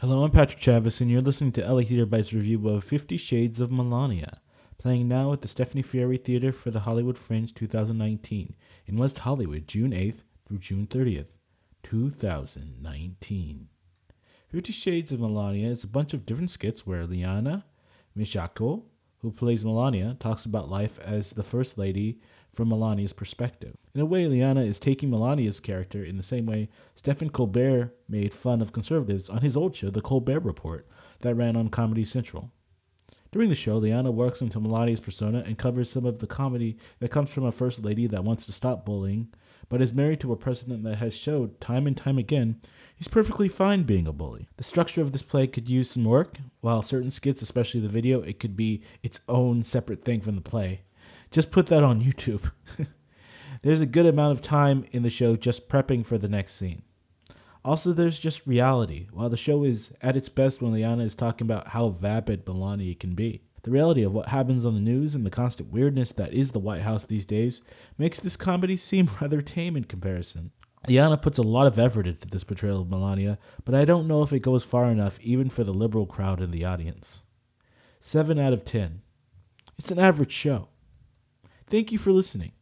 Hello, I'm Patrick Chavis, and you're listening to LA Theater Bites review of Fifty Shades of Melania, playing now at the Stephanie Feury Theater for the Hollywood Fringe 2019 in West Hollywood, June 8th through June 30th, 2019. Fifty Shades of Melania is a bunch of different skits where Liana Michako, who plays Melania, talks about life as the First Lady from Melania's perspective. In a way, Liana is taking Melania's character in the same way Stephen Colbert made fun of conservatives on his old show, The Colbert Report, that ran on Comedy Central. During the show, Liana works into Melania's persona and covers some of the comedy that comes from a first lady that wants to stop bullying, but is married to a president that has showed time and time again he's perfectly fine being a bully. The structure of this play could use some work, while certain skits, especially the video, it could be its own separate thing from the play. Just put that on YouTube. there's a good amount of time in the show just prepping for the next scene. Also, there's just reality. While the show is at its best when Liana is talking about how vapid Melania can be, the reality of what happens on the news and the constant weirdness that is the White House these days makes this comedy seem rather tame in comparison. Liana puts a lot of effort into this portrayal of Melania, but I don't know if it goes far enough even for the liberal crowd in the audience. 7 out of 10. It's an average show. Thank you for listening.